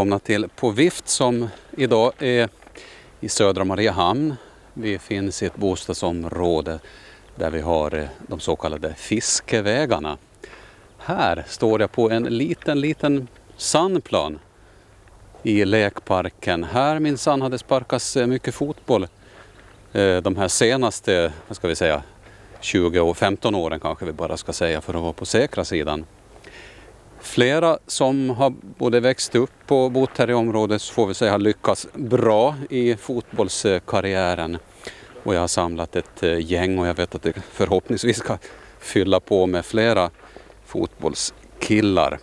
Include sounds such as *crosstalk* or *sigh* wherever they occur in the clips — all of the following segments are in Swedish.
Välkomna till På vift som idag är i södra Mariehamn. Vi finns i ett bostadsområde där vi har eh, de så kallade fiskevägarna. Här står jag på en liten, liten sandplan i lekparken. Här minsann hade sparkats eh, mycket fotboll eh, de här senaste, vad ska vi säga, 20 och 15 åren kanske vi bara ska säga för att vara på säkra sidan. Flera som har både växt upp och bott här i området får vi säga har lyckats bra i fotbollskarriären. Och jag har samlat ett eh, gäng och jag vet att det förhoppningsvis ska fylla på med flera fotbollskillar.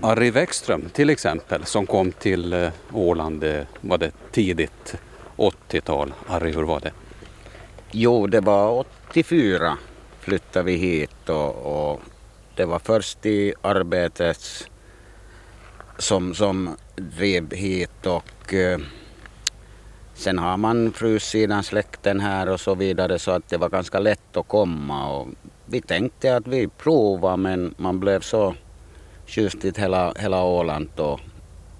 Harry Wäckström till exempel som kom till eh, Åland, eh, var det tidigt 80-tal? Harry, hur var det? Jo, det var 84 flyttade vi hit och, och det var först i arbetet som, som drev hit och eh, sen har man frusidan släkten här och så vidare så att det var ganska lätt att komma och vi tänkte att vi provar men man blev så tjust i hela, hela Åland och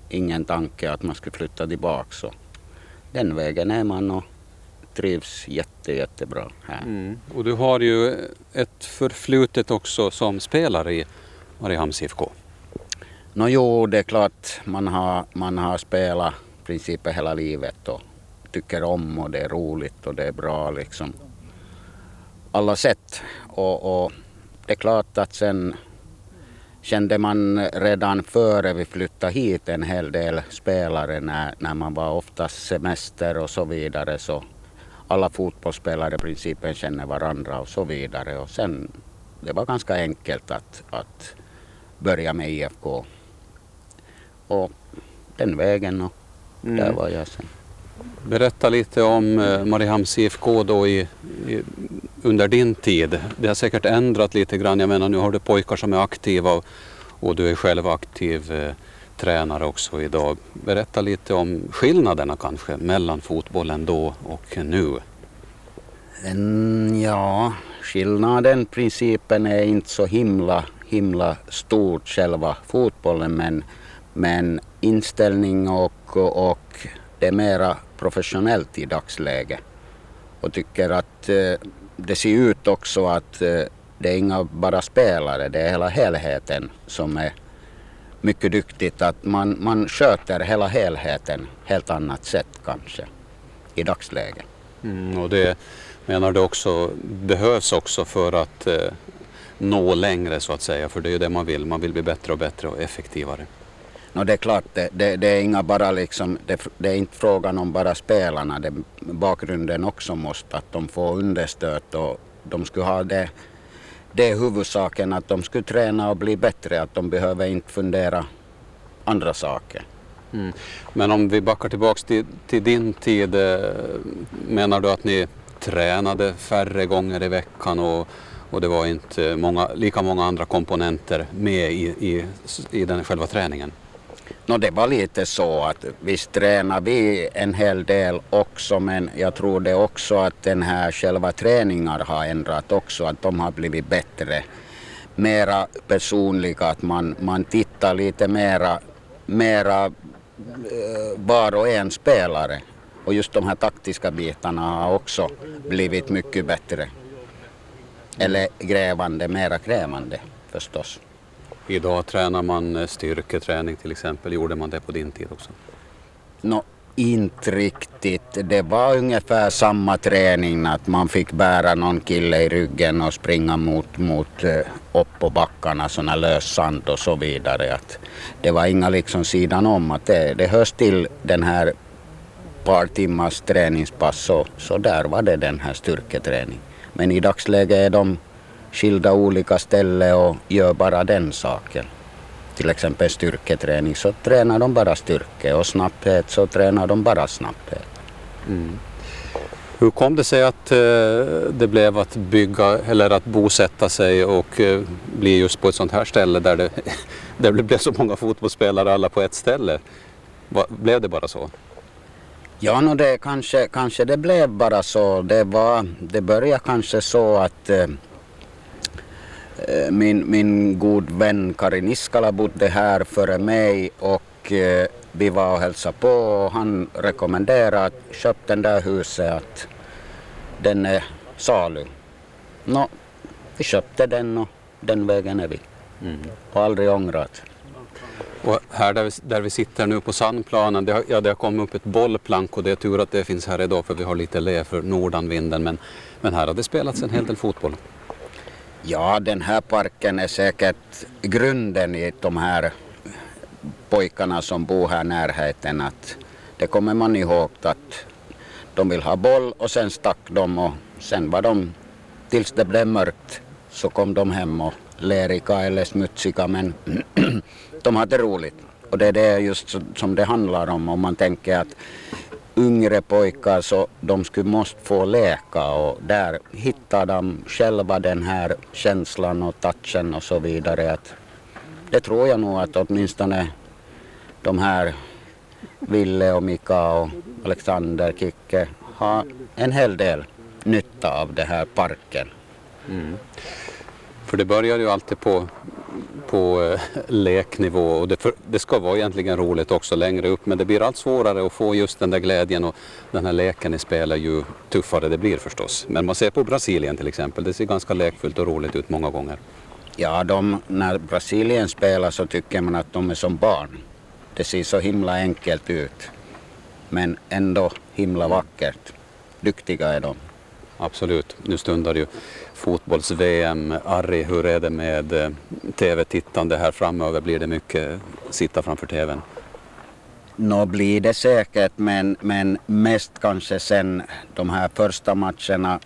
ingen tanke att man skulle flytta tillbaka så den vägen är man och trivs jätte, jättebra här. Mm. Och du har ju ett förflutet också som spelare i Mariehamns IFK. Nå jo, det är klart man har, man har spelat i princip hela livet och tycker om och det är roligt och det är bra liksom. Alla sätt. Och, och det är klart att sen kände man redan före vi flyttade hit en hel del spelare när, när man var oftast semester och så vidare så alla fotbollsspelare i principen känner varandra och så vidare. Och sen, det var ganska enkelt att, att börja med IFK. Och den vägen och mm. där var jag sen. Berätta lite om eh, Mariehamns IFK då i, i, under din tid. Det har säkert ändrat lite grann. Jag menar nu har du pojkar som är aktiva och, och du är själv aktiv eh, tränare också idag. Berätta lite om skillnaderna kanske mellan fotbollen då och nu. Ja, skillnaden, principen är inte så himla, himla stor själva fotbollen men, men inställning och, och det är mera professionellt i dagsläget. Och tycker att eh, det ser ut också att eh, det är inga bara spelare, det är hela helheten som är mycket duktigt. Att man, man sköter hela helheten helt annat sätt kanske i dagsläget. Mm, och det menar du också behövs också för att eh, nå längre så att säga, för det är ju det man vill. Man vill bli bättre och bättre och effektivare. No, det är klart, det, det, det är inga bara liksom, det, det, är inte frågan om bara spelarna. Det, bakgrunden också måste att de får understöd och de skulle ha det det är huvudsaken att de skulle träna och bli bättre, att de behöver inte fundera andra saker. Mm. Men om vi backar tillbaks till, till, din tid, eh, menar du att ni tränade färre gånger i veckan och, och det var inte många, lika många andra komponenter med i, i, i den själva träningen? No, det var lite så att visst tränar vi en hel del också men jag tror det också att den här själva träningar har ändrat också, att de har blivit bättre. Mera personliga, att man, man tittar lite mera, mera eh, var och en spelare. Och just de här taktiska bitarna har också blivit mycket bättre. Eller grävande, mera krävande förstås. Idag tränar man eh, styrketräning till exempel. Gjorde man det på din tid också? No, inte riktigt. Det var ungefär samma träning att man fick bära någon kille i ryggen och springa mot, mot eh, upp på backarna, sådana lös sand och så vidare. Att det var inga liksom sidan om att det, det hörs till den här par timmars träningspass så, så där var det den här styrketräningen. Men i dagsläget är de skilda olika ställen och gör bara den saken. Till exempel styrketräning så tränar de bara styrka och snabbhet så tränar de bara snabbhet. Mm. Hur kom det sig att eh, det blev att bygga eller att bosätta sig och eh, bli just på ett sånt här ställe där det, *laughs* där det blev så många fotbollsspelare alla på ett ställe? Blev det bara så? Ja, no det kanske, kanske det blev bara så. Det, var, det började kanske så att Eh, min, min god vän Karin Iskala bodde här före mig och eh, vi var och hälsade på och han rekommenderade att köp den där huset att den är salu. Nå, vi köpte den och den vägen är vi. Mm. Och aldrig ångrat. Och här där vi, där vi sitter nu på sandplanen, det har, ja, det har kommit upp ett bollplank och det är tur att det finns här idag för vi har lite le för nordanvinden. Men, men här har det spelats en hel del fotboll. Ja, den här parken är säkert grunden i de här pojkarna som bor här i närheten. Att det kommer man ihåg att de vill ha boll och sen stack de och sen var de tills det blev mörkt så kom de hem och leriga eller smutsiga men *clears throat* de hade roligt. Och det är det just som det handlar om om man tänker att yngre pojkar så de skulle måste få leka och där hittar de själva den här känslan och touchen och så vidare. Att det tror jag nog att åtminstone de här Ville och Mika och Alexander Kicke har en hel del nytta av den här parken. Mm. För det började ju alltid på, på eh, leknivå och det, för, det, ska vara egentligen roligt också längre upp men det blir allt svårare att få just den där glädjen och den här leken i spelet ju tuffare det blir förstås. Men man ser på Brasilien till exempel, det ser ganska lekfullt och roligt ut många gånger. Ja, de, när Brasilien spelar så tycker man att de är som barn. Det ser så himla enkelt ut men ändå himla vackert. Duktiga är de. Absolut, nu stundar ju fotbolls-VM. Arri, hur är det med eh, tv-tittande här framöver? Blir det mycket sitta framför tvn? Nå blir det säkert, men, men mest kanske sen de här första matcherna.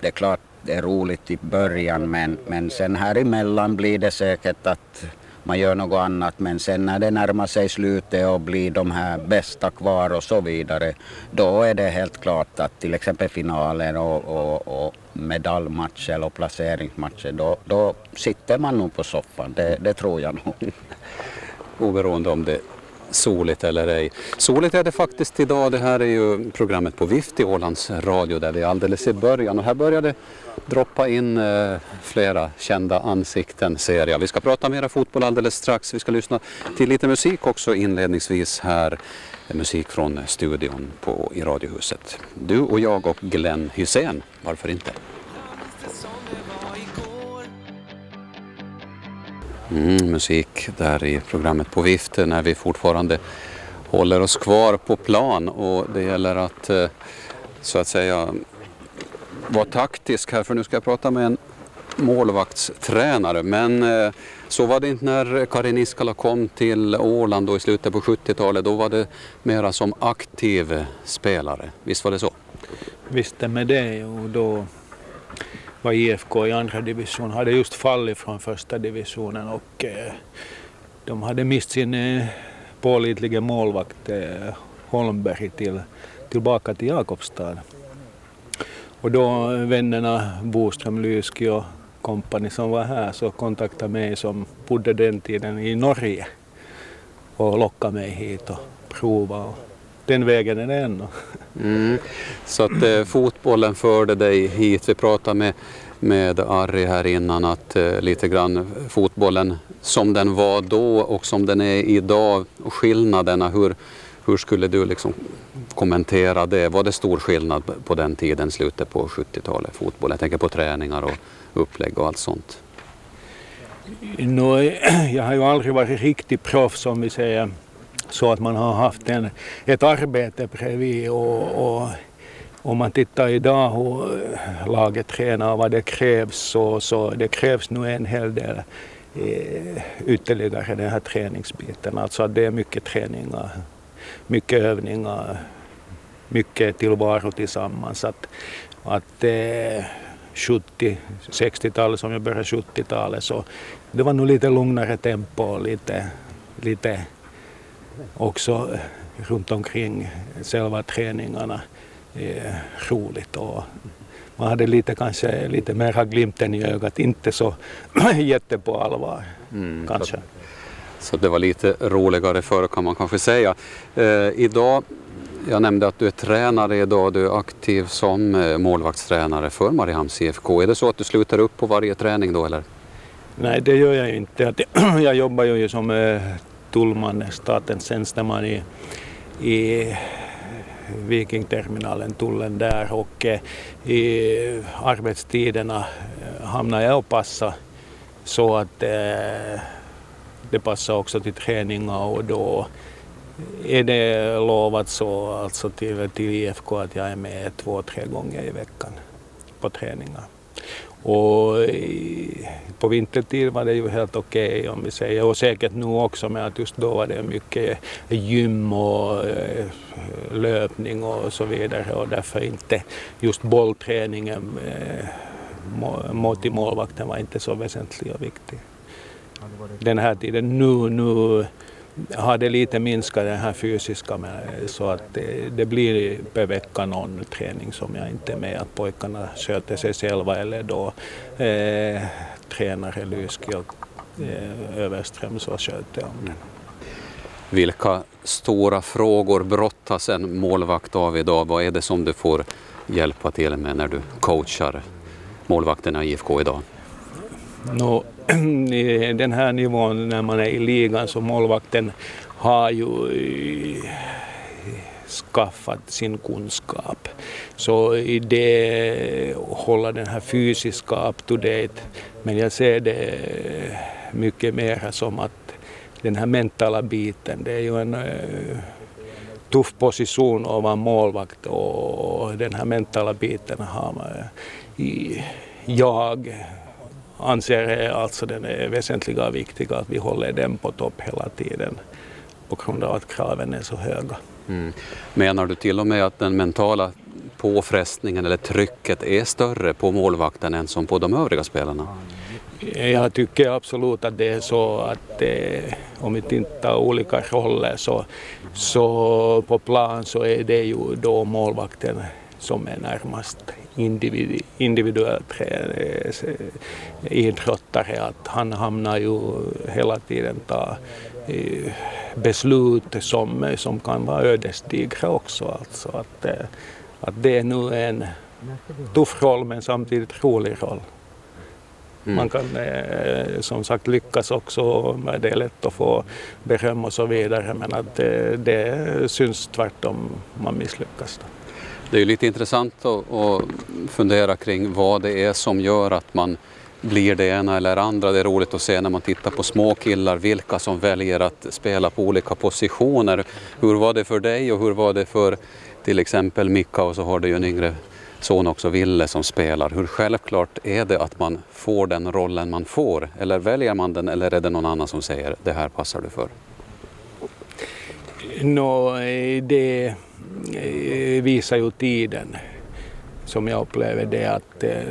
Det är klart det är roligt i början, men, men sen här emellan blir det säkert att man gör något annat men sen när det närmar sig slutet och blir de här bästa kvar och så vidare då är det helt klart att till exempel finaler och, och, och medaljmatcher och placeringsmatcher då, då sitter man nog på soffan, det, det tror jag nog. *laughs* Oberoende om det soligt eller ej. Soligt är det faktiskt idag. Det här är ju programmet på Vift i Ålands Radio där vi är alldeles i början och här börjar det droppa in eh, flera kända ansikten ser jag. Vi ska prata mera fotboll alldeles strax. Vi ska lyssna till lite musik också inledningsvis här. Musik från studion på, i Radiohuset. Du och jag och Glenn Hysén, varför inte? Mm, musik där i programmet på vift när vi fortfarande håller oss kvar på plan och det gäller att eh, så att säga vara taktisk här för nu ska jag prata med en målvaktstränare men eh, så var det inte när Karin Iskala kom till Åland då i slutet på 70-talet. Då var det mera som aktiv spelare. Visst var det så? Visst är med det och då var IFK i andra division, hade just fallit från första divisionen och eh, de hade mist sin eh, pålitliga målvakt eh, Holmberg till, tillbaka till Jakobstad. Och då eh, vännerna Boström, Lyski och kompani som var här så kontaktade mig som bodde den tiden i Norge och lockade mig hit och prova. Och den vägen är det ännu. Mm. Så att eh, fotbollen förde dig hit. Vi pratade med, med Ari här innan att eh, lite grann fotbollen som den var då och som den är idag och skillnaderna. Hur, hur skulle du liksom kommentera det? Var det stor skillnad på den tiden, slutet på 70-talet, fotboll? Jag tänker på träningar och upplägg och allt sånt. No, *clears throat* jag har ju aldrig varit riktigt proffs om vi säger så att man har haft en, ett arbete bredvid och, och om man tittar idag hur eh, laget tränar och vad det krävs så, så det krävs nu en hel del eh, ytterligare den här träningsbiten. Alltså att det är mycket träningar, mycket övningar, mycket tillvaro tillsammans. Att, att eh, 70, 60-talet som jag började 70-talet så det var nog lite lugnare tempo och lite, lite också runt omkring själva träningarna eh, roligt och man hade lite kanske lite mera glimten i ögat, inte så *clears throat* jätte på allvar mm, kanske. Så, så, det var lite roligare förr kan man kanske säga. Eh, idag, jag nämnde att du är tränare idag, du är aktiv som eh, målvaktstränare för Mariehamns IFK. Är det så att du slutar upp på varje träning då eller? Nej, det gör jag inte. *clears throat* Jag jobbar ju som eh, tullman, statens tjänsteman i, i Vikingterminalen, tullen där och eh, i arbetstiderna eh, hamnar jag och passar så att eh, det passar också till träningar och då är det lovat så alltså till, till IFK att jag är med två, tre gånger i veckan på träningar. Och på vintertid var det ju helt okej okay, om vi säger. Och säkert nu också med att just då var det mycket gym och eh, löpning och så vidare. Och därför inte just bollträningen eh, mot i målvakten var inte så väsentlig och viktig. Den här tiden nu, nu har det lite minskat den här fysiska så att det, det, blir per vecka någon träning som jag inte är med att pojkarna sköter sig själva eller då eh, tränare Lyski och eh, Överström så sköter om den. Vilka stora frågor brottas en målvakt av idag? Vad är det som du får hjälpa till med när du coachar målvakterna i IFK idag? No, *clears throat* den här nivån när man är i ligan så målvakten har ju eh, skaffat sin kunskap. Så i det hålla den här fysiska up to date. Men jag ser det mycket mer som att den här mentala biten, det är ju en eh, tuff position att vara målvakt och den här mentala biten har eh, man, jag anser alltså den är väsentliga och viktiga att vi håller den på topp hela tiden på grund av att kraven är så höga. Mm. Menar du till och med att den mentala påfrestningen eller trycket är större på målvakten än som på de övriga spelarna? Jag tycker absolut att det är så att eh, om vi tittar olika roller så, så på plan så är det ju då målvakten som är närmast individ, individuellt idrottare att han hamnar ju hela tiden ta beslut som, som kan vara ödesdigra också. Alltså att, eh, att det är nu en tuff roll men samtidigt rolig roll. Mm. Man kan eh, som sagt lyckas också, det är lätt att få beröm och så vidare men att det, det syns tvärtom man misslyckas. Då. Det är lite intressant att, fundera kring vad det är som gör att man blir det ena eller andra. Det är roligt att se när man tittar på små killar vilka som väljer att spela på olika positioner. Hur var det för dig och hur var det för till exempel Mika och så har du ju en yngre son också, Ville, som spelar. Hur självklart är det att man får den rollen man får? Eller väljer man den eller är det någon annan som säger det här passar du för? No, eh, det eh, visar ju tiden som jag upplever det att eh,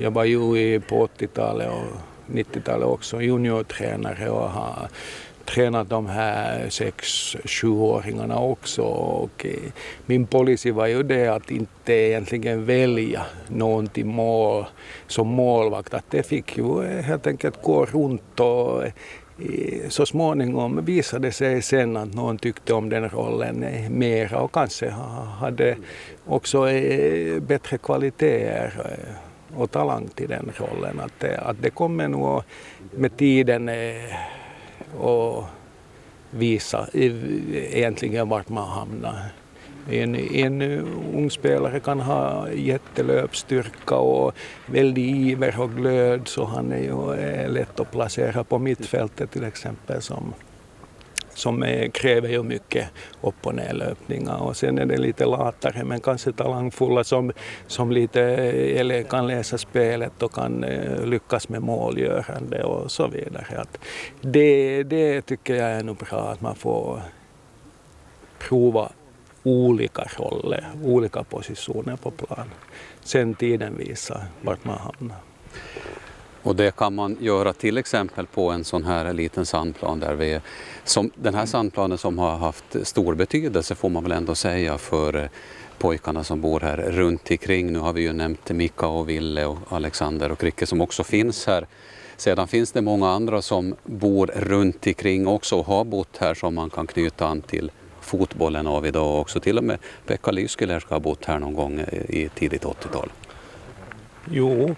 jag var ju på 80-talet och 90-talet också juniortränare och har tränat de här 6-7-åringarna också. Och min policy var ju det att inte egentligen välja någon till mål som målvakt. Att det fick ju helt enkelt gå runt och så småningom visade det sig sen att någon tyckte om den rollen mera och kanske hade också eh, bättre kvaliteter eh, och talang till den rollen. Att, eh, att det kommer nog med tiden att visa egentligen vart man hamnar. En, en eh, ung spelare kan ha jättelöpstyrka och väldig iver och glöd så han är ju eh, lätt att placera på mittfältet till exempel som, som är, kräver ju mycket upp och nedlöpningar och sen är det lite latare men kanske talangfulla som, som lite eller kan läsa spelet och kan lyckas med målgörande och så vidare. Att det, det tycker jag är nog bra att man får prova olika roller, olika positioner på plan. Sen tiden visar vart man hamnar. Och det kan man göra till exempel på en sån här liten sandplan där vi som den här sandplanen som har haft stor betydelse får man väl ändå säga för eh, pojkarna som bor här runt omkring. Nu har vi ju nämnt Mika och Ville och Alexander och Kricke som också finns här. Sedan finns det många andra som bor runt omkring också och har bott här som man kan knyta an till fotbollen av idag också. Till och med Pekka Lyskilä ska ha bott här någon gång eh, i tidigt 80-tal. Jo,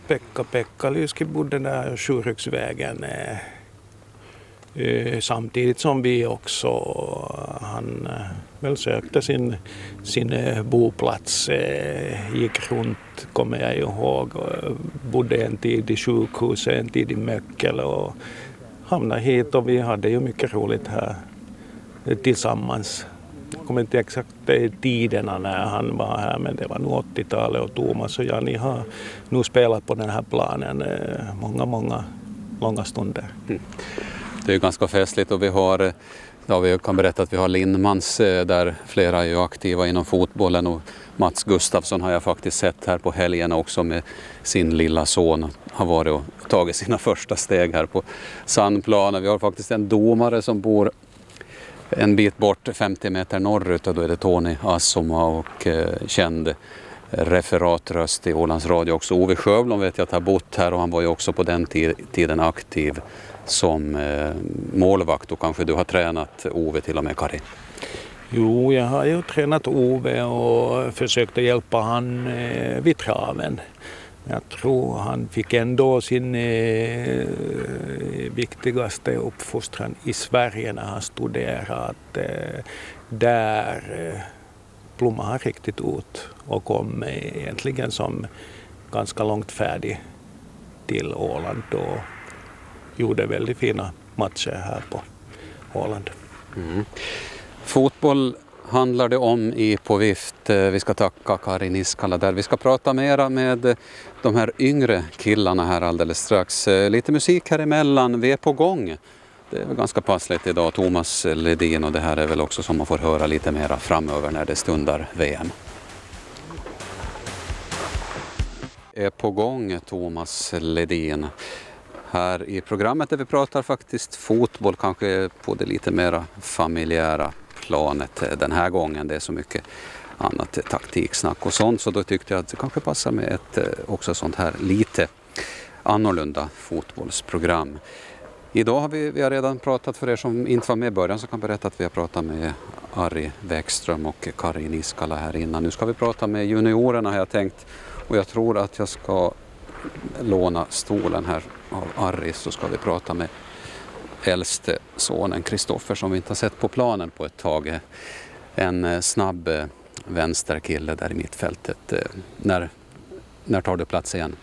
Pekka Lyski bodde där Sjuhögsvägen eh, eh, samtidigt som vi också, han väl sökte sin, sin boplats, gick runt, kommer jag ihåg, bodde en tid i sjukhuset, en tid i Möckel och hamnade hit och vi hade ju mycket roligt här tillsammans. Jag kommer inte exakt tiderna när han var här men det var nog 80-talet och Thomas och Jani har nu spelat på den här planen många, många långa stunder. Mm. Det är ganska festligt och vi har Ja, vi kan berätta att vi har Lindmans eh, där flera är aktiva inom fotbollen och Mats Gustafsson har jag faktiskt sett här på helgen också med sin lilla son. Har varit och tagit sina första steg här på sandplanen. Vi har faktiskt en domare som bor en bit bort, 50 meter norrut och då är det Tony Assoma och eh, känd referatröst i Ålands Radio också. Ove Sjöblom vet jag att har bott här och han var ju också på den tiden aktiv som eh, målvakt och kanske du har tränat Ove till och med Kari? Jo, jag har ju tränat Ove och försökt hjälpa han eh, vid traven. Jag tror han fick ändå sin eh, viktigaste uppfostran i Sverige när han studerade. Eh, där eh, blommade han riktigt ut och kom eh, egentligen som ganska långt färdig till Åland och gjorde väldigt fina matcher här på Åland. Mm. Fotboll handlar det om i På vift. Eh, vi ska tacka Karin Niskala där. Vi ska prata mera med de här yngre killarna här alldeles strax. Eh, lite musik här emellan. Vi är på gång. Det är väl ganska passligt idag. Thomas Ledin och det här är väl också som man får höra lite mera framöver när det stundar VM. Är på gång Thomas Ledin här i programmet där vi pratar faktiskt fotboll, kanske på det lite mera familjära planet eh, den här gången. Det är så mycket annat taktiksnack och sånt så då tyckte jag att det kanske passar med ett eh, också sånt här lite annorlunda fotbollsprogram. Idag har vi, vi har redan pratat för er som inte var med i början så kan jag berätta att vi har pratat med Ari Wäckström och Karin Iskala här innan. Nu ska vi prata med juniorerna har jag tänkt och jag tror att jag ska låna stolen här av Ari, så ska vi prata med äldste sonen Kristoffer som vi inte har sett på planen på ett tag. En eh, snabb eh, vänsterkille där i mittfältet. Eh, när, när tar du plats igen?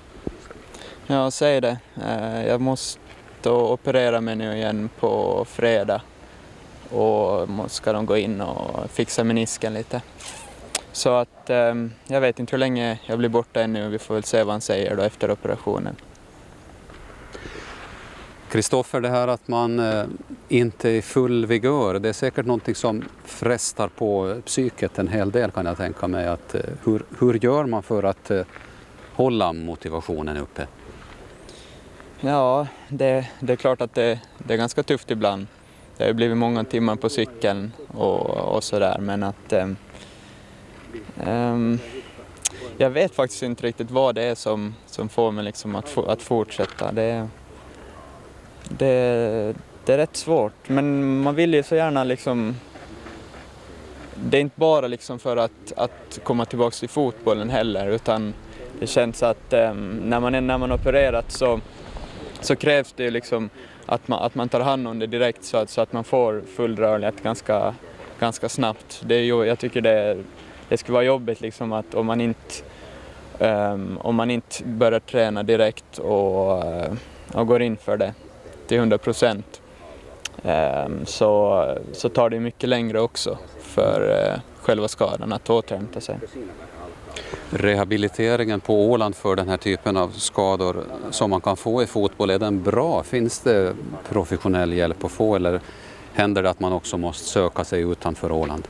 Ja, säg det. Eh, jag måste operera mig nu igen på fredag och ska de gå in och fixa menisken lite. Så att ehm, jag vet inte hur länge jag blir borta ännu. Vi får väl se vad han säger då efter operationen. Kristoffer, det här att man eh, inte är i full vigör, det är säkert någonting som frestar på psyket en hel del kan jag tänka mig. Att, eh, hur, hur gör man för att eh, hålla motivationen uppe? Ja, det, det är klart att det, det, är ganska tufft ibland. Det har blivit många timmar på cykeln och, och sådär men att um, um, jag vet faktiskt inte riktigt vad det är som, som får mig liksom att, att fortsätta. Det, det, det är rätt svårt, men man vill ju så gärna liksom det är inte bara liksom för att, att komma tillbaka till fotbollen heller utan det känns att um, när, man, när man opererat så, så krävs det liksom att man, att man tar hand om det direkt så att, så att man får full rörlighet ganska, ganska snabbt. Det är ju, jag tycker det, det skulle vara jobbigt liksom att om man inte, um, om man inte börjar träna direkt och, och går in för det till 100 procent ehm, så, så tar det mycket längre också för eh, själva skadan att återhämta sig. Rehabiliteringen på Åland för den här typen av skador som man kan få i fotboll, är den bra? Finns det professionell hjälp att få eller händer det att man också måste söka sig utanför Åland?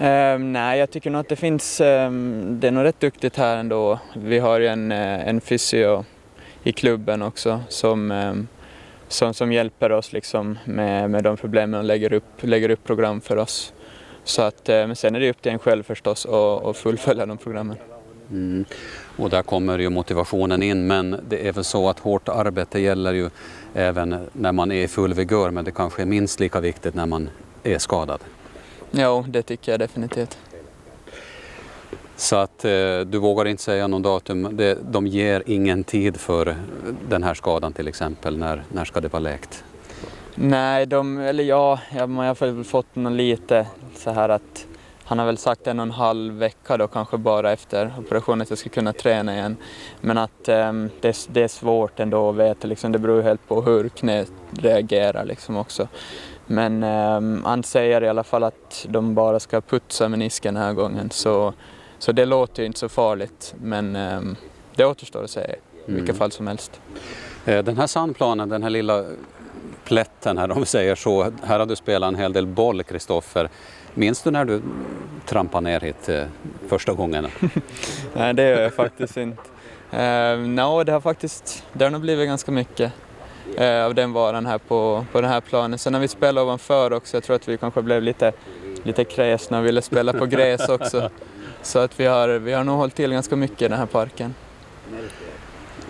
Um, nej, jag tycker nog att det finns, um, det är nog rätt duktigt här ändå. Vi har ju en, eh, en fysio i klubben också som um, som, som hjälper oss liksom med, med de problemen och lägger upp, lägger upp program för oss. Så att, eh, men sen är det upp till en själv förstås att fullfölja de programmen. Mm. Och där kommer ju motivationen in men det är väl så att hårt arbete gäller ju även när man är i full vigör men det kanske är minst lika viktigt när man är skadad. Jo, det tycker jag definitivt. Så att eh, du vågar inte säga någon datum. Det, de ger ingen tid för den här skadan till exempel. När, när ska det vara läkt? Nej, de, eller ja, jag, jag har väl fått något lite så här att han har väl sagt en och en halv vecka då kanske bara efter operationen att jag ska kunna träna igen. Men att eh, det, det, är svårt ändå att veta, liksom, det beror helt på hur knät reagerar liksom också. Men eh, han säger i alla fall att de bara ska putsa menisken den här gången så, så det låter ju inte så farligt men um, det återstår att se i mm. vilka fall som helst. Eh, den här sandplanen, den här lilla plätten här om vi säger så, här har du spelat en hel del boll Kristoffer. Minns du när du trampade ner hit eh, första gången? *laughs* Nej, det gör jag faktiskt inte. Uh, no, det har faktiskt det har nog blivit ganska mycket uh, av den varan här på, på den här planen. Sen när vi spelade ovanför också, jag tror att vi kanske blev lite, lite kräsna och ville spela på gräs också. *laughs* Så att vi har, vi har nog hållit till ganska mycket i den här parken.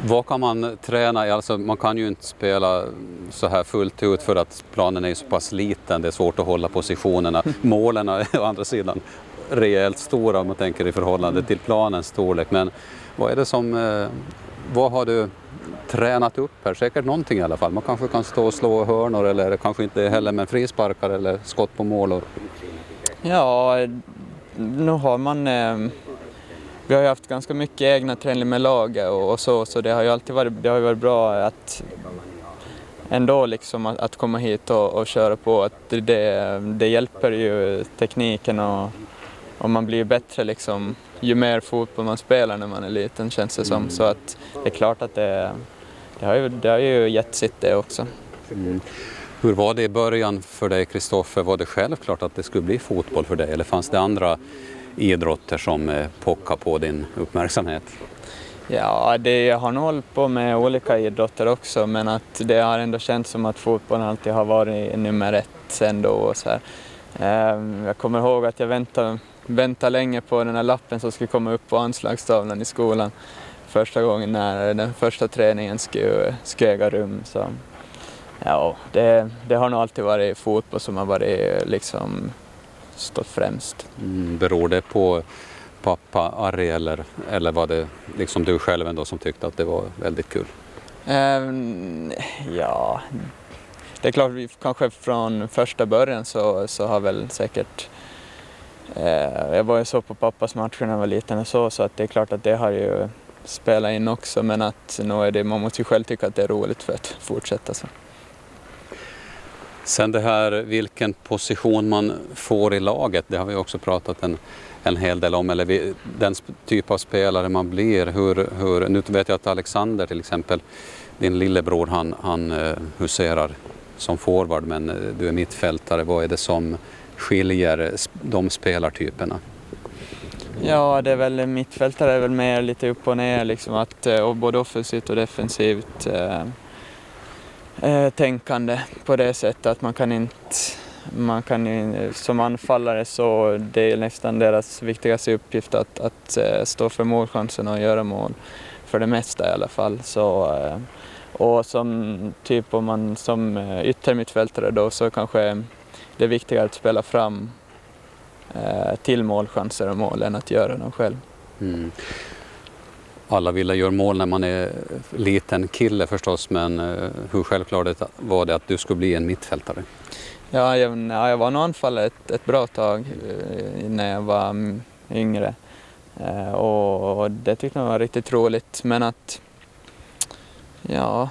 Vad kan man träna i? Alltså, man kan ju inte spela så här fullt ut för att planen är så pass liten. Det är svårt att hålla positionerna. *laughs* Målen är å andra sidan rejält stora om man tänker i förhållande till planens storlek. Men vad är det som, eh, vad har du tränat upp här? Säkert någonting i alla fall. Man kanske kan stå och slå hörnor eller kanske inte heller med frisparkar eller skott på mål. Ja, nu har man eh vi har ju haft ganska mycket egna träningar med laget och, och, så, så det har ju alltid varit, det har varit bra att ändå liksom att, att komma hit och, och, köra på. Att det, det hjälper ju tekniken och, och man blir bättre liksom ju mer fotboll man spelar när man är liten känns det som. Så att det är klart att det, det, har, ju, det har ju gett sitt det också. Mm. Hur var det i början för dig Kristoffer? Var det självklart att det skulle bli fotboll för dig eller fanns det andra idrotter som eh, pockade på din uppmärksamhet? Ja, det, jag har nog hållit på med olika idrotter också men att det har ändå känts som att fotbollen alltid har varit nummer ett ändå. Och så här. Ehm, jag kommer ihåg att jag väntade, väntade länge på den här lappen som skulle komma upp på anslagstavlan i skolan första gången när den första träningen skulle, skulle äga rum. Så, ja, det, det har nog alltid varit fotboll som har varit liksom stått främst. Mm, beror det på pappa Ari eller, eller var det liksom du själv ändå som tyckte att det var väldigt kul? Um, ja, det är klart, kanske från första början så, så har väl säkert eh, jag var ju så på pappas matcher när jag var liten och så, så att det är klart att det har ju spelat in också men att nu är det, man måste ju själv tycka att det är roligt för att fortsätta så. Sen det här vilken position man får i laget, det har vi också pratat en, en hel del om, eller vi, den typ av spelare man blir. Hur, hur, nu vet jag att Alexander till exempel, din lillebror, han, han eh, huserar som forward men eh, du är mittfältare. Vad är det som skiljer de spelartyperna? Ja, det är väl eh, mittfältare är väl mer lite upp och ner liksom att, och både offensivt och defensivt. Eh eh, tänkande på det sättet att man kan inte man kan som anfallare så det är nästan deras viktigaste uppgift att, att eh, stå för målchansen och göra mål för det mesta i alla fall. Så, eh, och som typ om man som eh, yttermittfältare då så kanske det är viktigare att spela fram till målchanser och mål än att göra dem själv. Mm alla ville göra mål när man är liten kille förstås, men eh, hur självklart var det att du skulle bli en mittfältare? Ja, jag, jag var nog anfallare ett, ett bra tag eh, när jag var mm, yngre och, och det tyckte jag var riktigt roligt, men att ja,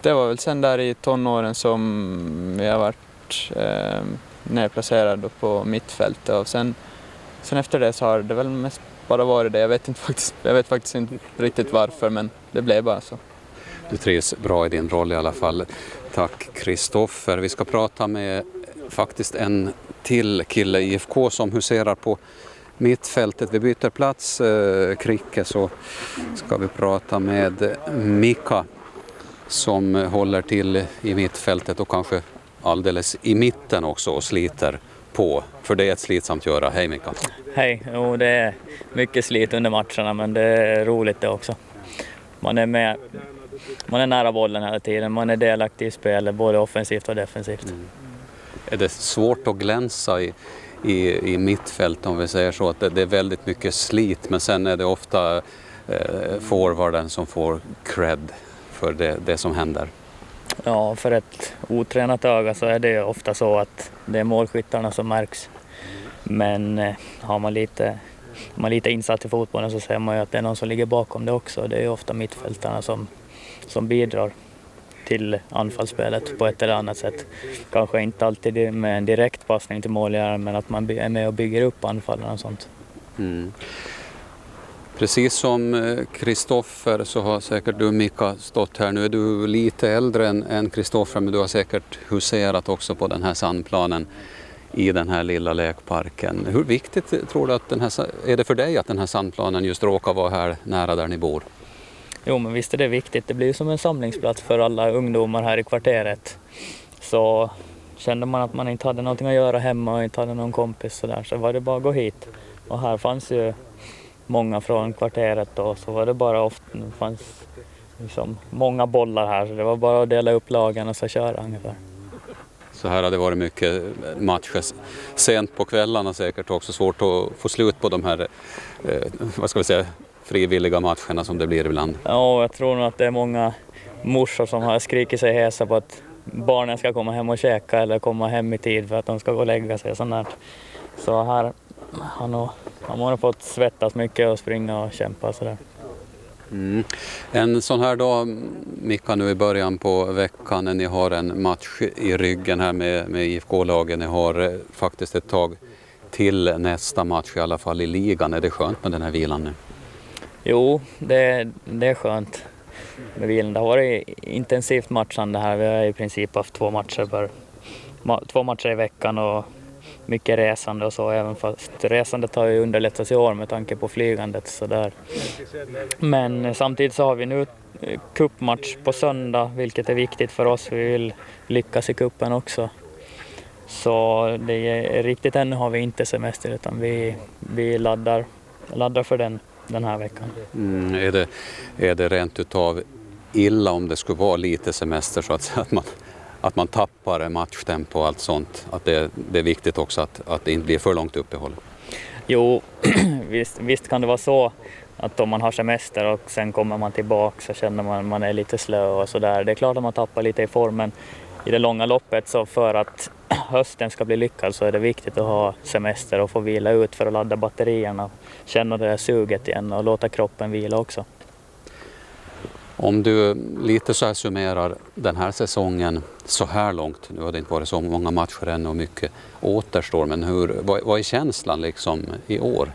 det var väl sen där i tonåren som jag varit eh, nerplacerad på mittfältet och sen, sen efter det så har det väl mest bara varit det. Jag vet, inte faktiskt, jag vet faktiskt inte riktigt varför men det blev bara så. Du trivs bra i din roll i alla fall. Tack Kristoffer. Vi ska prata med faktiskt en till kille i IFK som huserar på mittfältet. Vi byter plats, eh, Kricke, så ska vi prata med Mika som håller till i mittfältet och kanske alldeles i mitten också och sliter på, för det är ett slitsamt göra. Hej Mika! Hej! Jo, det är mycket slit under matcherna men det är roligt det också. Man är med, man är nära bollen hela tiden, man är delaktig i spelet både offensivt och defensivt. Mm. Är det svårt att glänsa i, i, i mittfält om vi säger så. Att det, det är väldigt mycket slit men sen är det ofta eh, forwarden som får cred för det, det som händer. Ja, för ett otränat öga så är det ofta så att det är målskyttarna som märks. Men eh, har man lite, man lite insatt i fotbollen så ser man ju att det är någon som ligger bakom det också. Det är ju ofta mittfältarna som, som bidrar till anfallsspelet på ett eller annat sätt. Kanske inte alltid med en direkt passning till målgöraren men att man är med och bygger upp anfallen och sånt. Mm. Precis som eh, Kristoffer så har säkert du Mika stått här. Nu är du lite äldre än Kristoffer men du har säkert huserat också på den här sandplanen i den här lilla lekparken. Hur viktigt eh, tror du att den här, är det för dig att den här sandplanen just råkar vara här nära där ni bor? Jo men visst är det viktigt. Det blir ju som en samlingsplats för alla ungdomar här i kvarteret. Så kände man att man inte hade någonting att göra hemma och inte hade någon kompis så där så var det bara att gå hit. Och här fanns ju många från kvarteret och så var det bara ofta, det fanns liksom många bollar här så det var bara att dela upp lagen och så köra ungefär. Så här har det varit mycket matcher sent på kvällarna säkert också svårt att få slut på de här, eh, vad ska vi säga, frivilliga matcherna som det blir ibland. Ja, jag tror nog att det är många morsor som har skrikit sig hesa på att barnen ska komma hem och käka eller komma hem i tid för att de ska gå och lägga sig och sånt där. Så här har nog, man har fått svettas mycket och springa och kämpa sådär. Mm. En sån här dag, Mika, nu i början på veckan när ni har en match i ryggen här med, med IFK-lagen. Ni har eh, faktiskt ett tag till nästa match i alla fall i ligan. Är det skönt med den här vilan nu? Jo, det, det är skönt med vilan. Det har varit intensivt matchande här. Vi har i princip haft två matcher, per, två matcher i veckan och mycket resande och så, även fast resandet har ju underlättats i år med tanke på flygandet. Så där. Men samtidigt så har vi nu kuppmatch på söndag, vilket är viktigt för oss. Vi vill lyckas i kuppen också. Så det är riktigt ännu har vi inte semester utan vi, vi laddar, laddar för den den här veckan. Mm, är, det, är det rent utav illa om det skulle vara lite semester så att, att, man, att man tappar matchtempo och allt sånt? Att det, det är viktigt också att, att det inte blir för långt uppehåll? Jo, *clears throat* visst, visst kan det vara så att om man har semester och sen kommer man tillbaka så känner man att man är lite slö och sådär. Det är klart att man tappar lite i formen i det långa loppet så för att *clears throat* hösten ska bli lyckad så är det viktigt att ha semester och få vila ut för att ladda batterierna, känna det där suget igen och låta kroppen vila också. Om du lite så här summerar den här säsongen så här långt, nu har det inte varit så många matcher än och mycket återstår, men hur, vad, vad är känslan liksom i år?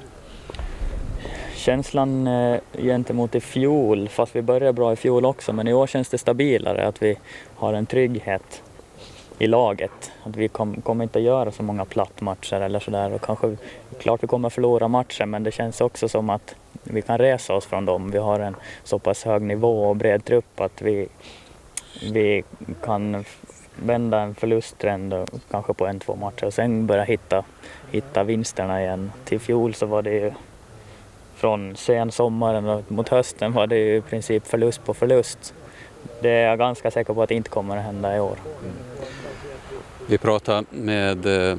Känslan eh, gentemot i fjol, fast vi började bra i fjol också, men i år känns det stabilare att vi har en trygghet i laget. Att vi kom, kommer inte att göra så många plattmatcher eller sådär och kanske, klart vi kommer att förlora matcher men det känns också som att vi kan resa oss från dem. Vi har en så pass hög nivå och bred trupp att vi, vi kan vända en förlusttrend kanske på en, två matcher och sen börja hitta, hitta vinsterna igen. Till fjol så var det ju från sen sommaren och mot hösten var det ju i princip förlust på förlust. Det är jag ganska säker på att det inte kommer att hända i år. Mm. Vi pratade med, eh,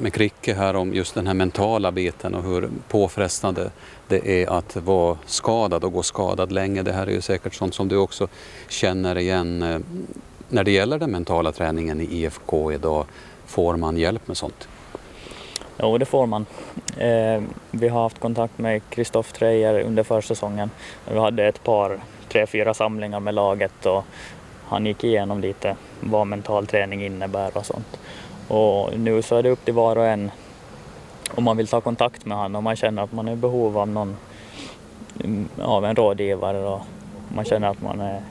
med Kricke här om just den här mentala biten och hur påfrestande det är att vara skadad och gå skadad länge. Det här är ju säkert sånt som du också känner igen. Eh, när det gäller den mentala träningen i IFK idag, får man hjälp med sånt? Jo, det får man. Eh, vi har haft kontakt med Kristoff Treijer under försäsongen. Vi hade ett par, tre, fyra samlingar med laget och han gick igenom lite vad mental träning innebär och sånt. Och nu så är det upp till var och en om man vill ta kontakt med honom, om man känner att man är i behov av någon, av en rådgivare och man känner att man är,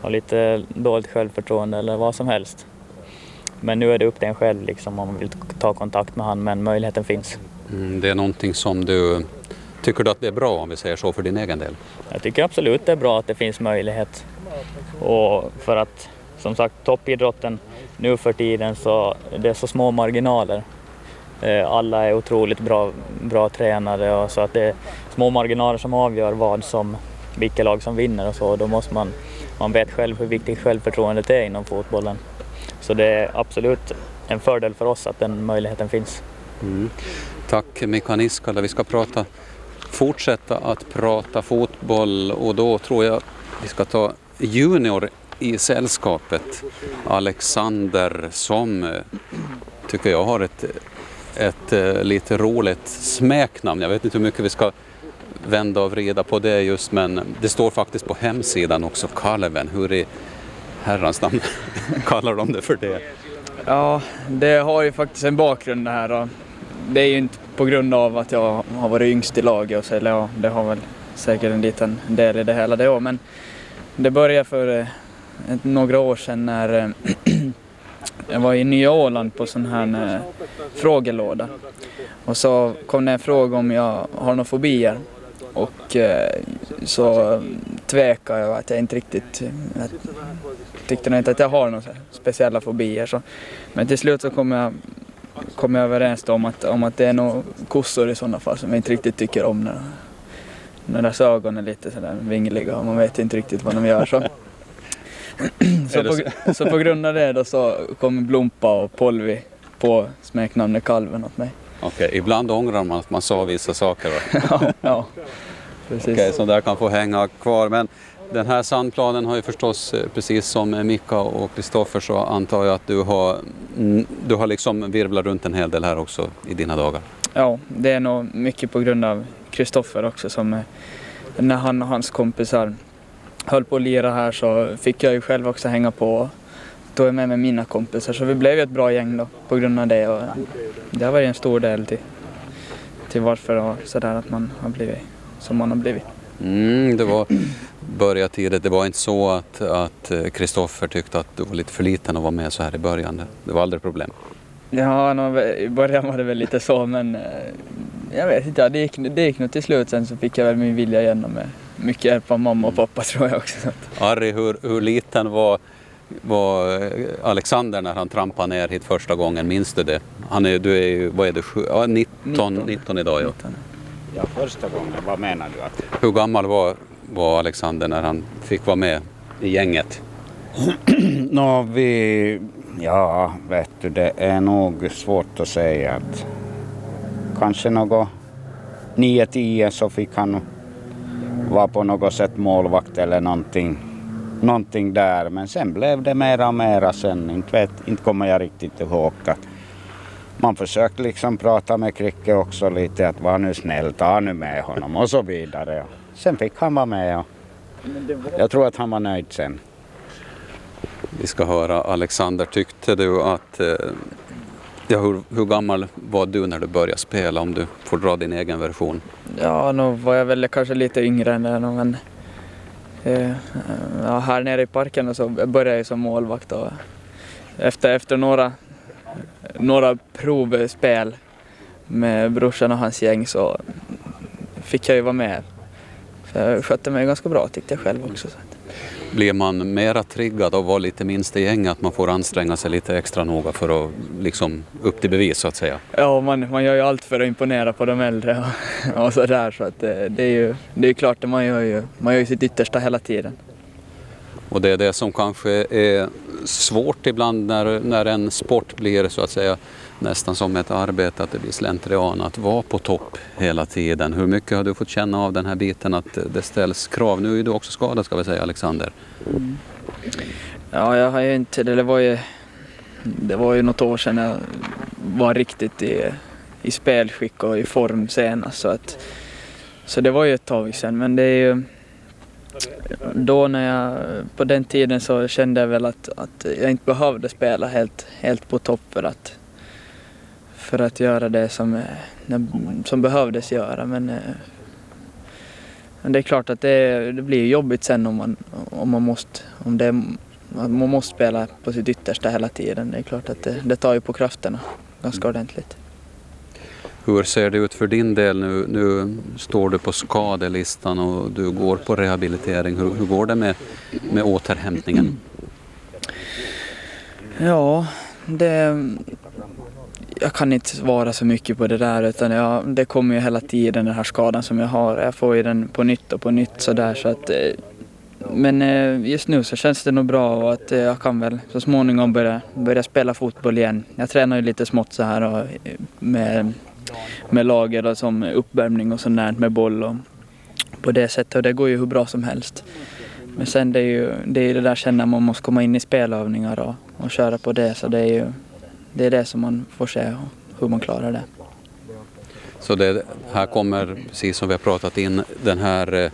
har lite dåligt självförtroende eller vad som helst. Men nu är det upp till en själv liksom, om man vill ta kontakt med honom, men möjligheten finns. Mm, det är någonting som du tycker du att det är bra om vi säger så för din egen del? Jag tycker absolut det är bra att det finns möjlighet. Och för att som sagt toppidrotten nu för tiden så det är så små marginaler. Eh, alla är otroligt bra, bra tränade och så att det är små marginaler som avgör vad som, vilka lag som vinner och så. Då måste man, man vet själv hur viktigt självförtroendet är inom fotbollen. Så det är absolut en fördel för oss att den möjligheten finns. Mm. Tack Mika Niskala. Vi ska prata, fortsätta att prata fotboll och då tror jag vi ska ta junior i sällskapet. Alexander som tycker jag har ett, ett eh, lite roligt smeknamn. Jag vet inte hur mycket vi ska vända och vrida på det just men det står faktiskt på hemsidan också, Kalven. Hur i herrans namn *laughs* kallar de det för det? Ja, det har ju faktiskt en bakgrund det här. Då. Det är ju inte på grund av att jag har varit yngst i laget, och så, eller ja, det har väl säkert en liten del i det hela det också, men det började för eh, några år sedan när eh, *clears throat* jag var i Nya Åland på sån här eh, frågelåda. Och så kom det en fråga om jag har några fobier. Och så tvekade jag att jag inte riktigt... Jag tyckte nog inte att jag har några speciella fobier. Så. Men till slut så kom jag, kom jag överens om att, om att det är nog kossor i sådana fall som jag inte riktigt tycker om. När deras ögon är lite sådär vingliga och man vet inte riktigt vad de gör. Så. *clears throat* så, på, så på grund av det då så kom Blompa och Polvi på smeknamnet Kalven åt mig. Okej, okay, ibland ångrar man att man sa vissa saker. *laughs* ja, ja, precis. Okej, okay, så där kan få hänga kvar. Men den här sandplanen har ju förstås, eh, precis som Mika och Kristoffer, så antar jag att du har, du har liksom virvlat runt en hel del här också i dina dagar. Ja, det är nog mycket på grund av Kristoffer också som eh, när han och hans kompisar höll på att lira här så fick jag ju själv också hänga på då är jag med med mina kompisar så vi blev ju ett bra gäng då på grund av det och det har varit en stor del till, till varför och sådär att man har blivit som man har blivit. Mm, det var börja tidigt. Det var inte så att Kristoffer tyckte att du var lite för liten att vara med så här i början. Det var aldrig problem. Ja, i början var det väl lite så men eh, jag vet inte, det gick, det gick nog till slut sen så fick jag väl min vilja igenom med mycket hjälp av mamma och pappa tror jag också. Harry, hur, hur liten var, var Alexander när han trampade ner hit första gången? Minns du det? Han är, du är ju, vad är det, ja, 19, 19. 19 idag ja. 19. Ja, första gången, vad menar du? Att... Hur gammal var, var Alexander när han fick vara med i gänget? Nå, vi... Ja, vet du, det är nog svårt att säga att kanske något 9-10 så fick han vara på något sätt målvakt eller någonting, någonting där. Men sen blev det mera och mera sen. Inte, vet, inte kommer jag riktigt ihåg. Att man försökte liksom prata med Kricke också lite att var nu snäll, ta nu med honom och så vidare. Sen fick han vara med och jag tror att han var nöjd sen. Vi ska höra Alexander, tyckte du att eh, Ja, hur, hur, gammal var du när du började spela om du får dra din egen version? Ja, nu var jag väl kanske lite yngre än det men eh, ja, här nere i parken så började jag som målvakt och efter, efter några, några provspel med brorsan och hans gäng så fick jag ju vara med. Så jag skötte mig ganska bra tyckte jag själv också. Så. Blir man mera triggad av att vara lite minst i gänget, att man får anstränga sig lite extra noga för att liksom upp till bevis så att säga? Ja, man, man gör ju allt för att imponera på de äldre och, *laughs* och sådär så att det, det, är ju det är klart att man gör ju, man gör ju sitt yttersta hela tiden. Och det är det som kanske är svårt ibland när, när en sport blir så att säga nästan som ett arbete, att det blir slentrian att vara på topp hela tiden. Hur mycket har du fått känna av den här biten att det ställs krav? Nu är du också skadad ska vi säga, Alexander. Mm. Ja, jag har ju inte, det var ju, det var ju något år sedan jag var riktigt i, i spelskick och i form senast. Så, att, så det var ju ett tag sedan, men det är ju då när jag, på den tiden så kände jag väl att, att jag inte behövde spela helt, helt på topp för att, för att göra det som, eh, som behövdes göra. Men, eh, men det är klart att det, det blir jobbigt sen om man, om man måste, om det, man måste spela på sitt yttersta hela tiden. Det är klart att det, det tar ju på krafterna ganska ordentligt. Hur ser det ut för din del nu? Nu står du på skadelistan och du går på rehabilitering. Hur, hur går det med, med återhämtningen? Ja, det, jag kan inte svara så mycket på det där utan jag, det kommer ju hela tiden den här skadan som jag har. Jag får ju den på nytt och på nytt sådär så att eh, men eh, just nu så känns det nog bra och att eh, jag kan väl så småningom börja, börja spela fotboll igen. Jag tränar ju lite smått så här och, med, med lager och som uppvärmning och sånt där med boll och på det sättet och det går ju hur bra som helst. Men sen det är ju det, är det där sen när man måste komma in i spelövningar och, och köra på det så det är ju det är det som man får se hur man klarar det. Så det, här kommer, precis som vi har pratat in, den här eh,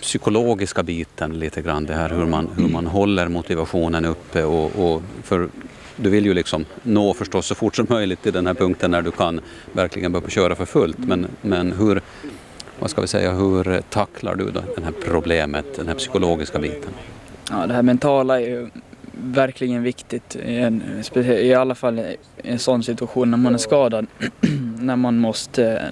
psykologiska biten lite grann. Det här hur man, hur man håller motivationen uppe och, och för du vill ju liksom nå förstås så fort som möjligt till den här punkten när du kan verkligen börja köra för fullt. Men, men hur, vad ska vi säga, hur tacklar du då det här problemet, den här psykologiska biten? Ja, det här mentala är ju verkligen viktigt, i, en, i alla fall i en sån situation när man är skadad. *clears throat* när man måste,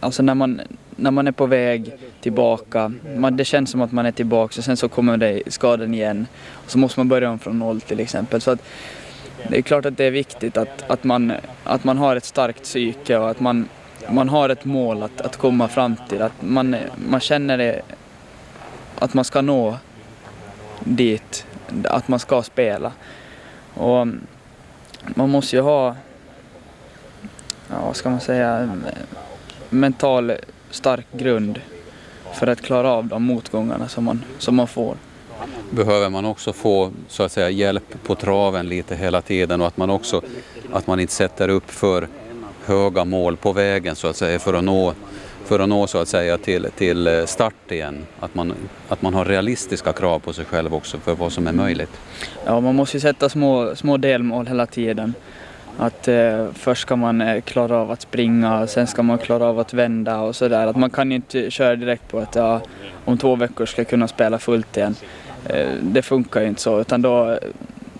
alltså när man, när man är på väg tillbaka, man, det känns som att man är tillbaka och sen så kommer det skadan igen. Och så måste man börja om från noll till exempel. Så att, det är klart att det är viktigt att, att, man, att man har ett starkt psyke och att man, man har ett mål att, att komma fram till. Att man, man känner det, att man ska nå dit, att man ska spela. Och man måste ju ha, ja, vad ska man säga, mental stark grund för att klara av de motgångarna som man, som man får. Behöver man också få så att säga, hjälp på traven lite hela tiden och att man också att man inte sätter upp för höga mål på vägen så att säga för att nå, för att nå så att säga till, till eh, start igen. Att man, att man har realistiska krav på sig själv också för vad som är möjligt. Ja, man måste ju sätta små, små delmål hela tiden. Att eh, först ska man eh, klara av att springa, sen ska man klara av att vända och sådär. Att man kan ju inte köra direkt på att ja, om två veckor ska jag kunna spela fullt igen. Eh, det funkar ju inte så utan då,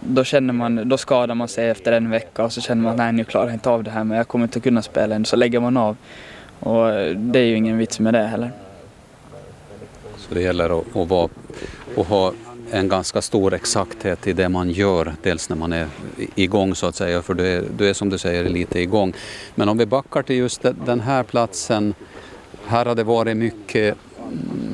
då känner man, då skadar man sig efter en vecka och så känner man att nej nu klarar jag inte av det här men jag kommer inte kunna spela än. Så lägger man av. Och det är ju ingen vits med det heller. Så det gäller att, att, vara, att ha en ganska stor exakthet i det man gör, dels när man är igång så att säga, för du är, du är som du säger lite igång. Men om vi backar till just den här platsen, här har det varit mycket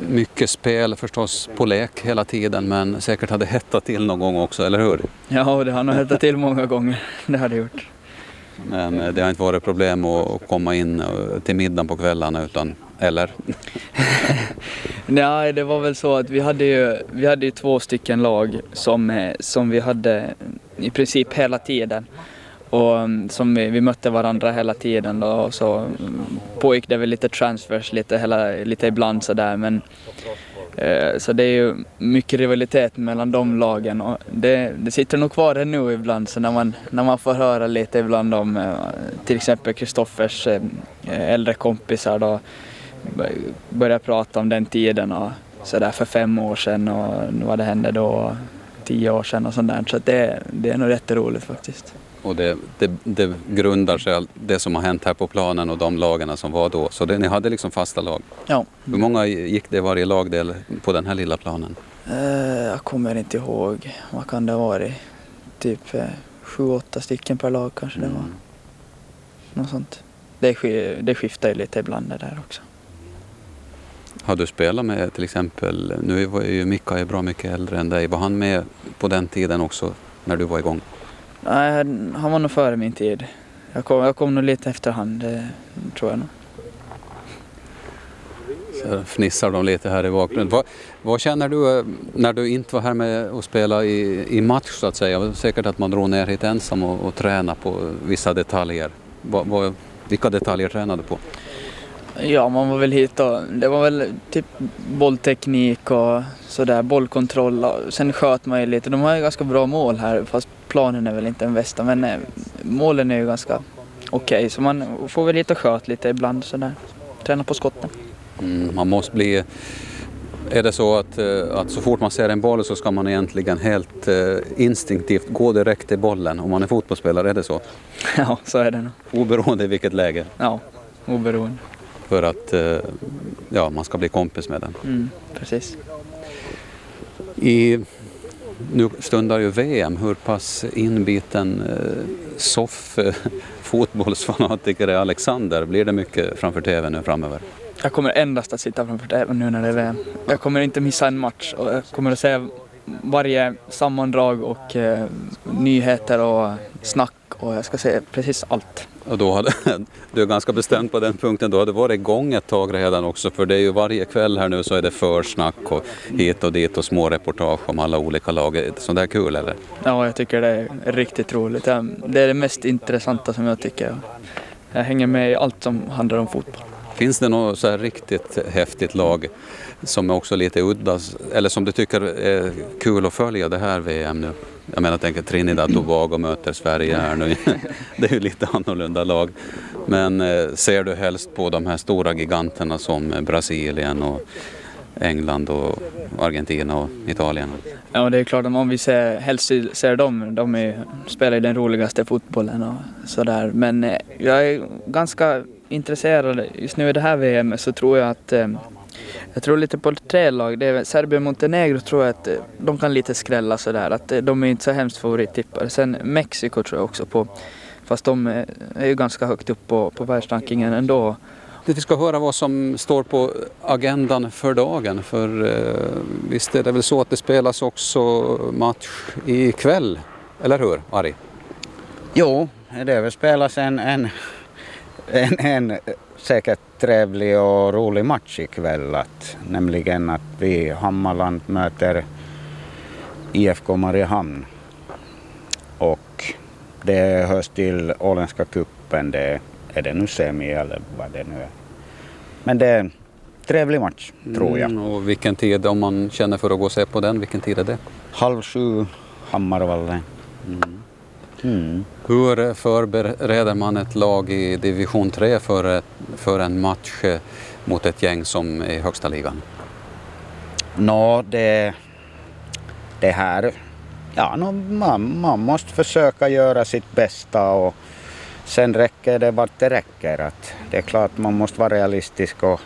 mycket spel förstås på lek hela tiden men säkert hade hettat till någon gång också, eller hur? Ja, det har nog hettat till många gånger. Det har det gjort. Men eh, det har inte varit problem att komma in eh, till middagen på kvällarna utan, eller? *laughs* Nej, det var väl så att vi hade ju, vi hade ju två stycken lag som, eh, som vi hade i princip hela tiden. Och mm, som vi, vi mötte varandra hela tiden då, och så mm, pågick det väl lite transfers lite, hela, lite ibland sådär men Eh, så det är ju mycket rivalitet mellan de lagen och det, det sitter nog kvar ännu ibland så när man, när man får höra lite ibland om eh, till exempel Kristoffers eh, äldre kompisar då börjar prata om den tiden och sådär för fem år sedan och vad det hände då tio år sedan och sånt där så det, det är nog rätt roligt faktiskt. Och det, det, det, grundar sig det som har hänt här på planen och de lagarna som var då. Så det, ni hade liksom fasta lag? Ja. Hur många gick det varje lagdel på den här lilla planen? Uh, jag kommer inte ihåg. Vad kan det ha varit? Typ uh, sju, åtta stycken per lag kanske mm. det var. Något sånt. Det, det skiftar ju lite ibland det där också. Har du spelat med till exempel, nu var ju Mika bra mycket äldre än dig, var han med på den tiden också när du var igång? Nej, han var nog före min tid. Jag kom, jag kom nog lite efterhand, det tror jag nog. Så fnissar de lite här i bakgrunden. Vad, vad, känner du eh, när du inte var här med och spelade i, i match så att säga? Säkert att man drog ner hit ensam och, och tränade på vissa detaljer. Vad, vad, vilka detaljer tränade du på? Ja, man var väl hit och det var väl typ bollteknik och sådär, bollkontroll. Och sen sköt man ju lite. De har ju ganska bra mål här fast planen är väl inte den bästa men eh, målen är ju ganska okej okay, så man får väl lite sköt lite ibland sådär. Träna på skotten. Mm, man måste bli är det så att, eh, att så fort man ser en boll så ska man egentligen helt eh, instinktivt gå direkt till bollen om man är fotbollsspelare, är det så? *laughs* Ja, så är det nog. Oberoende i vilket läge? Ja, oberoende. För att ja, man ska bli kompis med den? Mm, precis. I nu stundar ju VM. Hur pass inbiten eh, soff eh, *laughs* fotbollsfanatiker är Alexander? Blir det mycket framför TV nu framöver? Jag kommer endast att sitta framför TVn nu när det är VM. Jag kommer inte missa en match och jag kommer att se varje sammandrag och eh, nyheter och snack och jag ska se precis allt. Och då hade, *laughs* du är ganska bestämd på den punkten, då hade varit igång ett tag redan också för det är ju varje kväll här nu så är det försnack och hit och dit och små reportage om alla olika lag. Sånt där kul eller? Ja, jag tycker det är riktigt roligt. Det är det mest intressanta som jag tycker. Jag hänger med i allt som handlar om fotboll. Finns det något så här riktigt häftigt lag som är också lite udda eller som du tycker är kul att följa det här VM nu? Jag menar, tänker Trinidad Tobago möter Sverige här nu. *laughs* Det är ju lite annorlunda lag. Men eh, ser du helst på de här stora giganterna som Brasilien och England och Argentina och Italien? Ja, det är klart om vi ser, helst ser dem. De är, spelar ju den roligaste fotbollen och sådär. Men eh, jag är ganska intresserad. Just nu i det här VM så tror jag att eh, jag tror lite på tre lag. Det är Serbien och Montenegro tror jag att eh, de kan lite skrälla sådär. Att eh, de är inte så hemskt favorittippare. Sen Mexiko tror jag också på. Fast de är ju ganska högt upp på, på världsrankingen ändå. Vi ska höra vad som står på agendan för dagen. För eh, visst är det väl så att det spelas också match ikväll? Eller hur, Ari? Jo, det väl spelas en, en, en, en säkert trevlig och rolig match ikväll. Att, nämligen att vi Hammarland möter IFK Mariehamn. Och det hörs till Åländska kuppen. Det är det nu semi eller vad det nu är. Men det är en trevlig match, tror jag. Mm, och vilken tid, om man känner för att gå och se på den, vilken tid är det? Halv sju, Hammarvallen. Mm. Mm. Hur förbereder man ett lag i division 3 för, för en match eh, mot ett gäng som är i högsta ligan? Nå, det, det här... Ja, no, man, man måste försöka göra sitt bästa och sen räcker det vart det räcker. Att det är klart man måste vara realistisk. Och,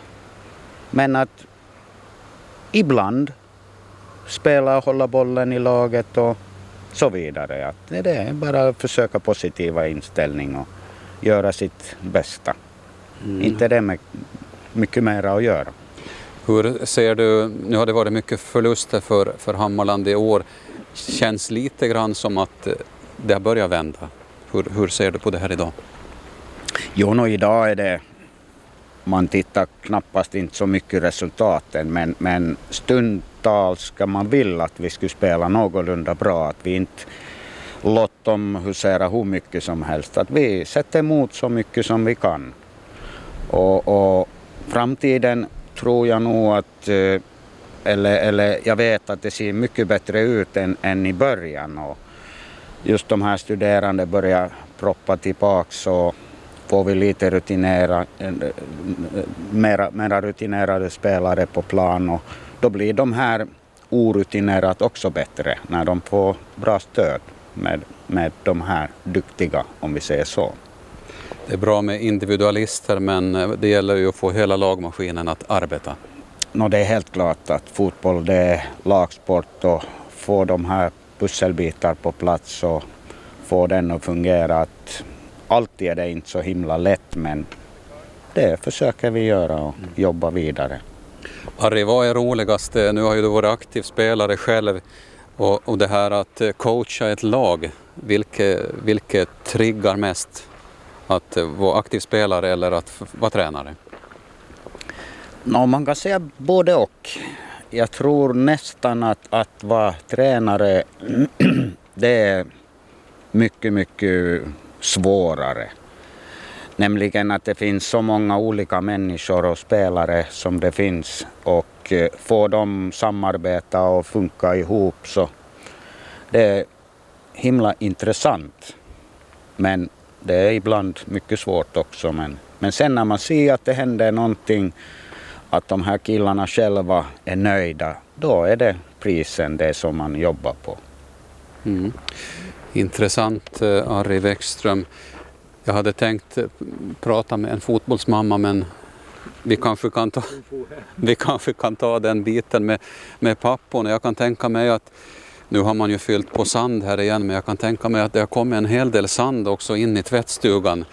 men att ibland spela och hålla bollen i laget och så vidare. Att det är bara att försöka positiva inställning och göra sitt bästa. Mm. Inte det med mycket mer att göra. Hur ser du, nu har det varit mycket förluster för, för Hammarland i år. Känns lite grann som att det har börjat vända. Hur, hur ser du på det här idag? Jo, no, idag är det, man tittar knappast inte så mycket resultaten men, men stundtals ska man vilja att vi skulle spela någorlunda bra, att vi inte låter dem husera hur mycket som helst, att vi sätter emot så mycket som vi kan. Och, och framtiden tror jag nog att, eh, eller, eller jag vet att det ser mycket bättre ut än, än i början. Och just de här studerande börjar proppa tillbaka och får vi lite rutinera, mera, mera rutinerade spelare på plan och då blir de här orutinerat också bättre när de får bra stöd med, med de här duktiga, om vi säger så. Det är bra med individualister men det gäller ju att få hela lagmaskinen att arbeta. No, det är helt klart att fotboll det är lagsport och få de här pusselbitar på plats och få den att fungera. Att alltid är det inte så himla lätt men det försöker vi göra och jobba vidare. Harry, vad är roligast? Nu har ju du varit aktiv spelare själv och, och det här att coacha ett lag, vilket, vilket triggar mest? Att vara aktiv spelare eller att vara tränare? No, man kan säga både och. Jag tror nästan att, att vara tränare, *clears throat* det är mycket, mycket svårare. Nämligen att det finns så många olika människor och spelare som det finns och eh, få dem samarbeta och funka ihop så det är himla intressant. Men det är ibland mycket svårt också. Men, men sen när man ser att det händer någonting, att de här killarna själva är nöjda, då är det prisen det som man jobbar på. Mm. Intressant, eh, Ari Wäckström. Jag hade tänkt eh, prata med en fotbollsmamma men vi kanske kan ta, *laughs* vi kanske kan ta den biten med, med papporna. Jag kan tänka mig att Nu har man ju fyllt på sand här igen men jag kan tänka mig att det har kommit en hel del sand också in i tvättstugan.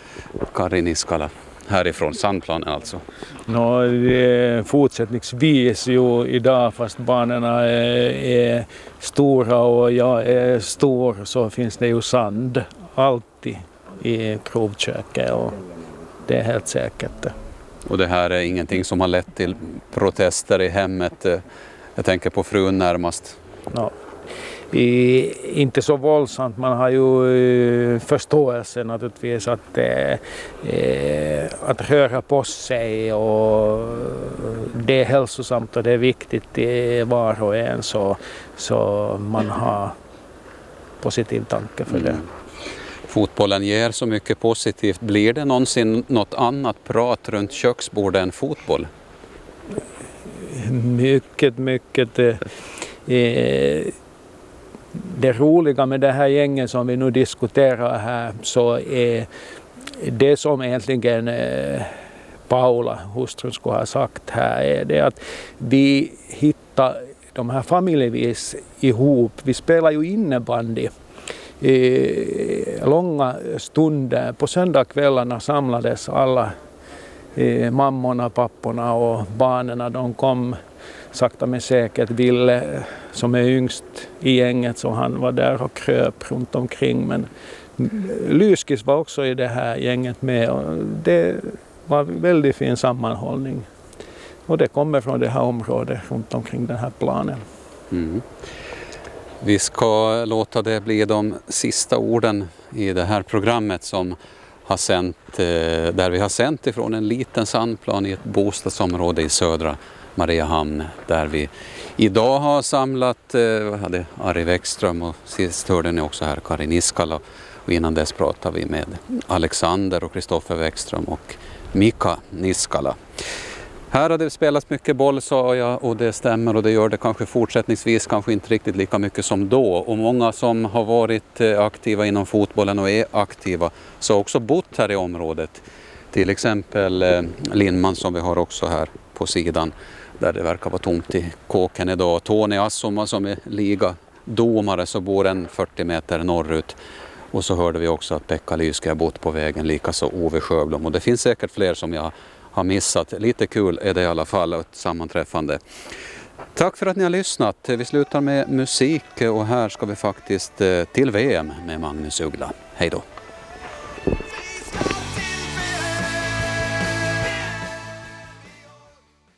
Kari Niskala, härifrån sandplanen alltså. No, fortsättningsvis ju idag fast barnen är, är stora och jag är stor så finns det ju sand alltid i provköket och det är helt säkert. Och det här är ingenting som har lett till protester i hemmet? Jag tänker på frun närmast. No, i, inte så våldsamt. Man har ju eh, förståelse naturligtvis att, eh, eh, att röra på sig och det är hälsosamt och det är viktigt i var och en så, så man har positiv tanke för det. Mm. Fotbollen ger så mycket positivt. Blir det någonsin något annat prat runt köksbordet än fotboll? Mycket, mycket. Eh, eh det roliga med det här gänget som vi nu diskuterar här så är det som egentligen eh, Paula, hustrun, skulle ha sagt här är det att vi hittar de här familjevis ihop. Vi spelar ju innebandy i långa stunder. På söndagskvällarna samlades alla eh, mammorna, papporna och barnen. De kom sakta men säkert. Ville som är yngst i gänget så han var där och kröp runt omkring. Men Lyskis var också i det här gänget med och det var väldigt fin sammanhållning. Och det kommer från det här området runt omkring den här planen. Mm. Vi ska låta det bli de sista orden i det här programmet som har sänt, eh, där vi har sänt ifrån en liten sandplan i ett bostadsområde i södra Mariehamn där vi idag har samlat eh, hade Ari Wäckström och sist hörde ni också här Karin Iskala och innan dess pratade vi med Alexander och Kristoffer Wäckström och Mika Niskala. Här har det spelats mycket boll sa jag och det stämmer och det gör det kanske fortsättningsvis, kanske inte riktigt lika mycket som då. Och många som har varit eh, aktiva inom fotbollen och är aktiva så har också bott här i området. Till exempel eh, Lindman som vi har också här på sidan där det verkar vara tomt i kåken idag. Tony Assoma som är ligadomare så bor en 40 meter norrut. Och så hörde vi också att Pekka Lyske har bott på vägen, likaså Ove Sjöblom. Och det finns säkert fler som jag har missat. Lite kul är det i alla fall, ett sammanträffande. Tack för att ni har lyssnat. Vi slutar med musik och här ska vi faktiskt eh, till VM med Magnus Uggla. Hej då!